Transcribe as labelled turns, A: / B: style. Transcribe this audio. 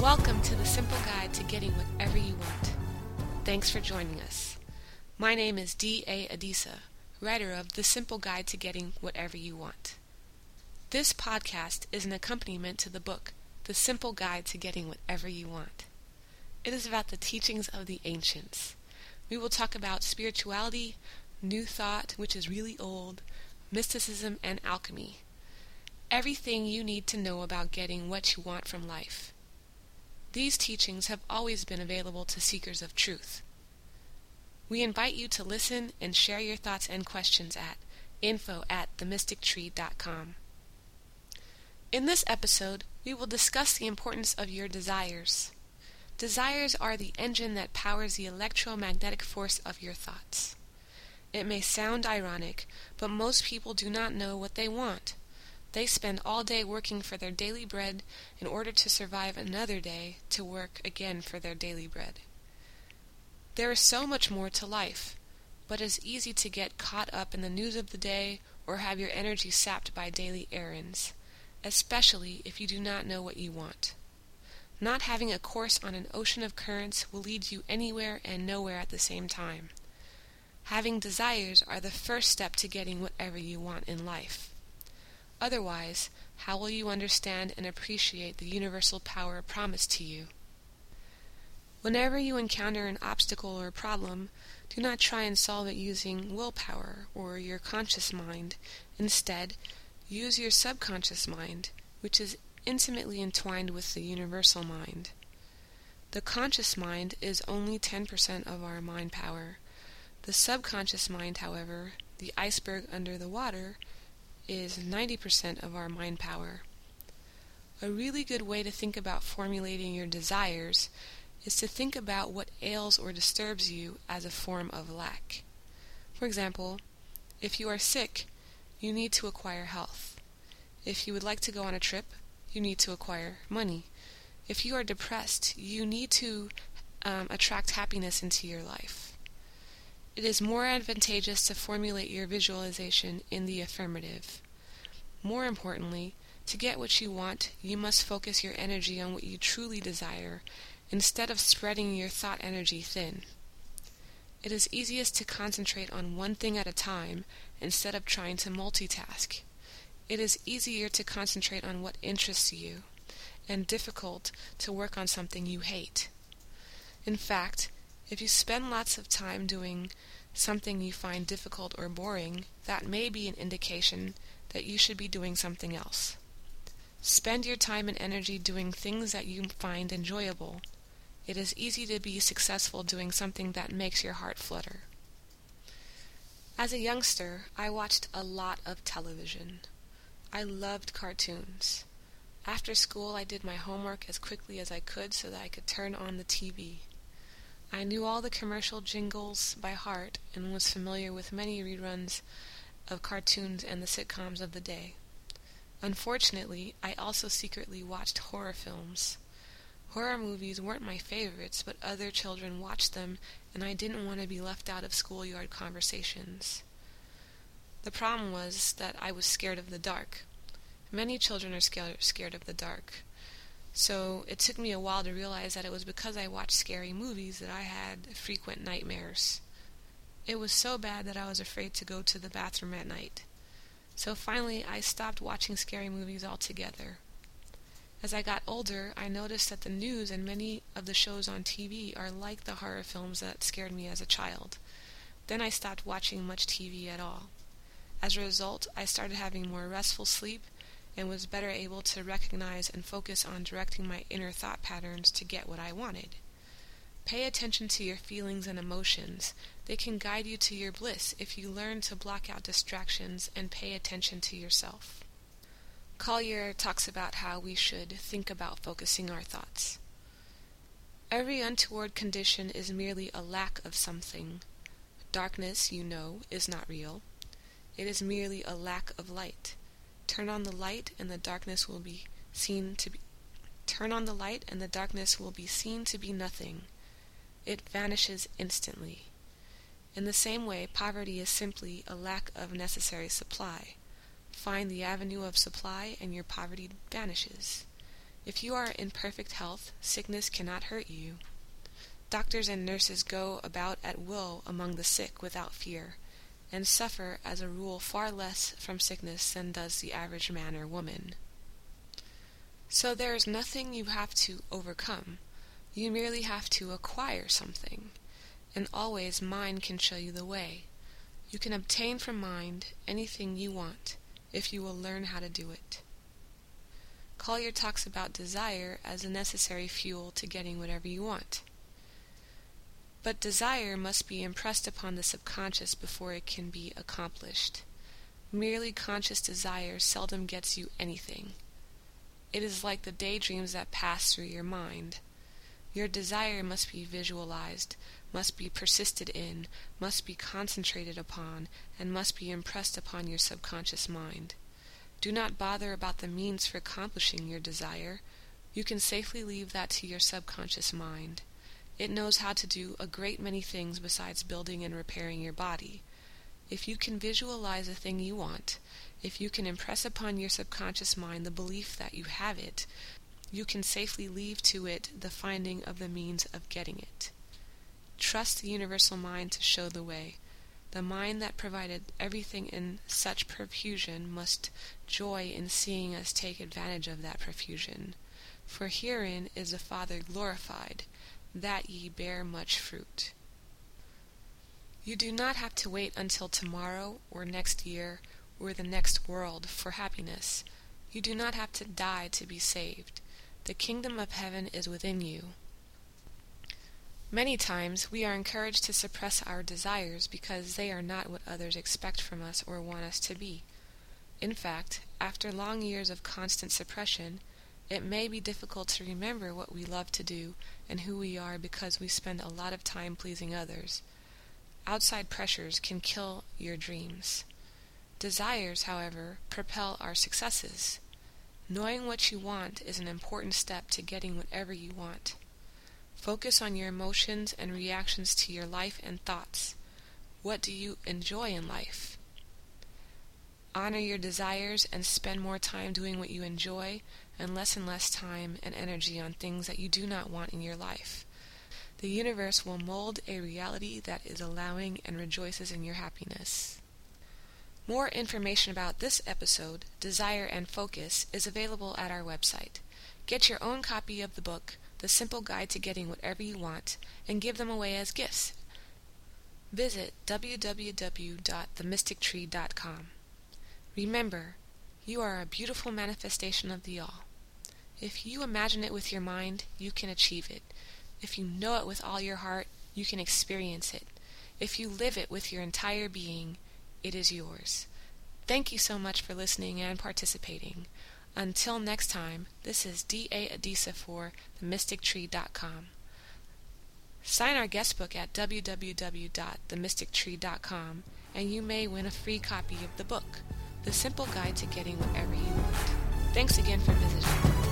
A: Welcome to the simple guide to getting whatever you want. Thanks for joining us. My name is D.A. Adisa, writer of The Simple Guide to Getting Whatever You Want. This podcast is an accompaniment to the book, The Simple Guide to Getting Whatever You Want. It is about the teachings of the ancients. We will talk about spirituality, New Thought, which is really old, mysticism, and alchemy. Everything you need to know about getting what you want from life. These teachings have always been available to seekers of truth. We invite you to listen and share your thoughts and questions at info at themystictree.com. In this episode, we will discuss the importance of your desires. Desires are the engine that powers the electromagnetic force of your thoughts. It may sound ironic, but most people do not know what they want. They spend all day working for their daily bread in order to survive another day to work again for their daily bread. There is so much more to life, but it is easy to get caught up in the news of the day or have your energy sapped by daily errands, especially if you do not know what you want. Not having a course on an ocean of currents will lead you anywhere and nowhere at the same time. Having desires are the first step to getting whatever you want in life. Otherwise, how will you understand and appreciate the universal power promised to you? Whenever you encounter an obstacle or problem, do not try and solve it using willpower or your conscious mind. Instead, use your subconscious mind, which is intimately entwined with the universal mind. The conscious mind is only 10% of our mind power, the subconscious mind, however, the iceberg under the water, is 90% of our mind power. A really good way to think about formulating your desires is to think about what ails or disturbs you as a form of lack. For example, if you are sick, you need to acquire health. If you would like to go on a trip, you need to acquire money. If you are depressed, you need to um, attract happiness into your life. It is more advantageous to formulate your visualization in the affirmative. More importantly, to get what you want, you must focus your energy on what you truly desire instead of spreading your thought energy thin. It is easiest to concentrate on one thing at a time instead of trying to multitask. It is easier to concentrate on what interests you and difficult to work on something you hate. In fact, if you spend lots of time doing something you find difficult or boring, that may be an indication that you should be doing something else. Spend your time and energy doing things that you find enjoyable. It is easy to be successful doing something that makes your heart flutter. As a youngster, I watched a lot of television. I loved cartoons. After school, I did my homework as quickly as I could so that I could turn on the TV. I knew all the commercial jingles by heart and was familiar with many reruns of cartoons and the sitcoms of the day. Unfortunately, I also secretly watched horror films. Horror movies weren't my favorites, but other children watched them, and I didn't want to be left out of schoolyard conversations. The problem was that I was scared of the dark. Many children are scared, of the dark. So it took me a while to realize that it was because I watched scary movies that I had frequent nightmares. It was so bad that I was afraid to go to the bathroom at night. So finally, I stopped watching scary movies altogether. As I got older, I noticed that the news and many of the shows on TV are like the horror films that scared me as a child. Then I stopped watching much TV at all. As a result, I started having more restful sleep and was better able to recognize and focus on directing my inner thought patterns to get what I wanted. Pay attention to your feelings and emotions. They can guide you to your bliss if you learn to block out distractions and pay attention to yourself. Collier talks about how we should think about focusing our thoughts. Every untoward condition is merely a lack of something. Darkness, you know, is not real. It is merely a lack of light. Turn on the light and the darkness will be seen to be Turn on the light and the darkness will be seen to be nothing. It vanishes instantly. In the same way, poverty is simply a lack of necessary supply. Find the avenue of supply and your poverty vanishes. If you are in perfect health, sickness cannot hurt you. Doctors and nurses go about at will among the sick without fear, and suffer as a rule far less from sickness than does the average man or woman. So there is nothing you have to overcome. You merely have to acquire something, and always mind can show you the way. You can obtain from mind anything you want if you will learn how to do it. Collier talks about desire as a necessary fuel to getting whatever you want. But desire must be impressed upon the subconscious before it can be accomplished. Merely conscious desire seldom gets you anything. It is like the daydreams that pass through your mind. Your desire must be visualized, must be persisted in, must be concentrated upon, and must be impressed upon your subconscious mind. Do not bother about the means for accomplishing your desire. You can safely leave that to your subconscious mind. It knows how to do a great many things besides building and repairing your body. If you can visualize a thing you want, if you can impress upon your subconscious mind the belief that you have it, you can safely leave to it the finding of the means of getting it. Trust the universal mind to show the way. The mind that provided everything in such profusion must joy in seeing us take advantage of that profusion. For herein is the Father glorified, that ye bear much fruit. You do not have to wait until tomorrow or next year or the next world for happiness. You do not have to die to be saved. The kingdom of heaven is within you. Many times we are encouraged to suppress our desires because they are not what others expect from us or want us to be. In fact, after long years of constant suppression, it may be difficult to remember what we love to do and who we are because we spend a lot of time pleasing others. Outside pressures can kill your dreams. Desires, however, propel our successes. Knowing what you want is an important step to getting whatever you want. Focus on your emotions and reactions to your life and thoughts. What do you enjoy in life? Honor your desires and spend more time doing what you enjoy and less and less time and energy on things that you do not want in your life. The universe will mold a reality that is allowing and rejoices in your happiness. More information about this episode, Desire and Focus, is available at our website. Get your own copy of the book, The Simple Guide to Getting Whatever You Want, and give them away as gifts. Visit www.themystictree.com. Remember, you are a beautiful manifestation of the All. If you imagine it with your mind, you can achieve it. If you know it with all your heart, you can experience it. If you live it with your entire being, it is yours. Thank you so much for listening and participating. Until next time, this is D.A. Adisa for themystictree.com. Sign our guest book at www.themystictree.com and you may win a free copy of the book, The Simple Guide to Getting Whatever You Want. Thanks again for visiting.